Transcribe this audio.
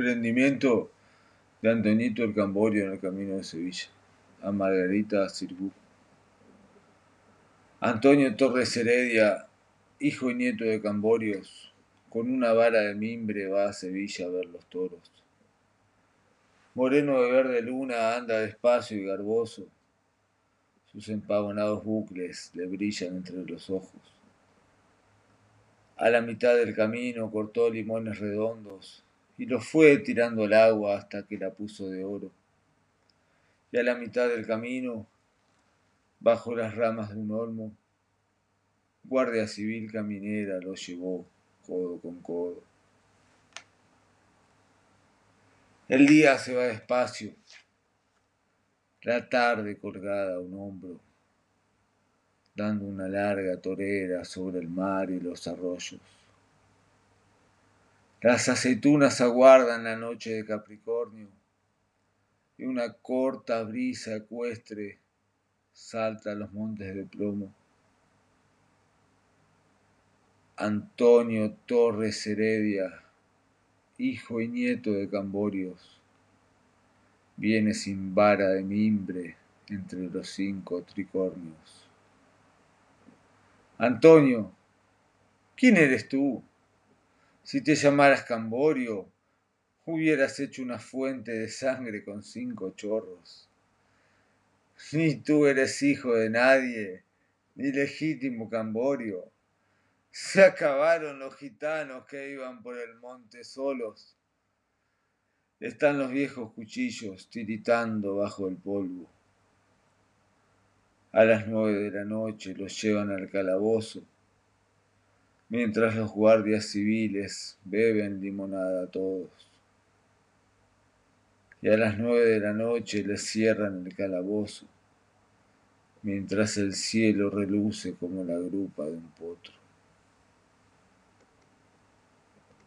Prendimiento de Antonito el Camborio en el camino de Sevilla, a Margarita Sirgu. Antonio Torres Heredia, hijo y nieto de Camborios, con una vara de mimbre va a Sevilla a ver los toros. Moreno de verde luna anda despacio y garboso, sus empavonados bucles le brillan entre los ojos. A la mitad del camino cortó limones redondos y los fue tirando al agua hasta que la puso de oro. Y a la mitad del camino, bajo las ramas de un olmo, guardia civil caminera lo llevó codo con codo. El día se va despacio, la tarde colgada a un hombro, dando una larga torera sobre el mar y los arroyos. Las aceitunas aguardan la noche de Capricornio y una corta brisa ecuestre salta a los montes de plomo. Antonio Torres Heredia, hijo y nieto de Camborios, viene sin vara de mimbre entre los cinco tricornios. Antonio, ¿quién eres tú? Si te llamaras Camborio, hubieras hecho una fuente de sangre con cinco chorros. Ni tú eres hijo de nadie, ni legítimo Camborio. Se acabaron los gitanos que iban por el monte solos. Están los viejos cuchillos tiritando bajo el polvo. A las nueve de la noche los llevan al calabozo mientras los guardias civiles beben limonada a todos. Y a las nueve de la noche les cierran el calabozo, mientras el cielo reluce como la grupa de un potro.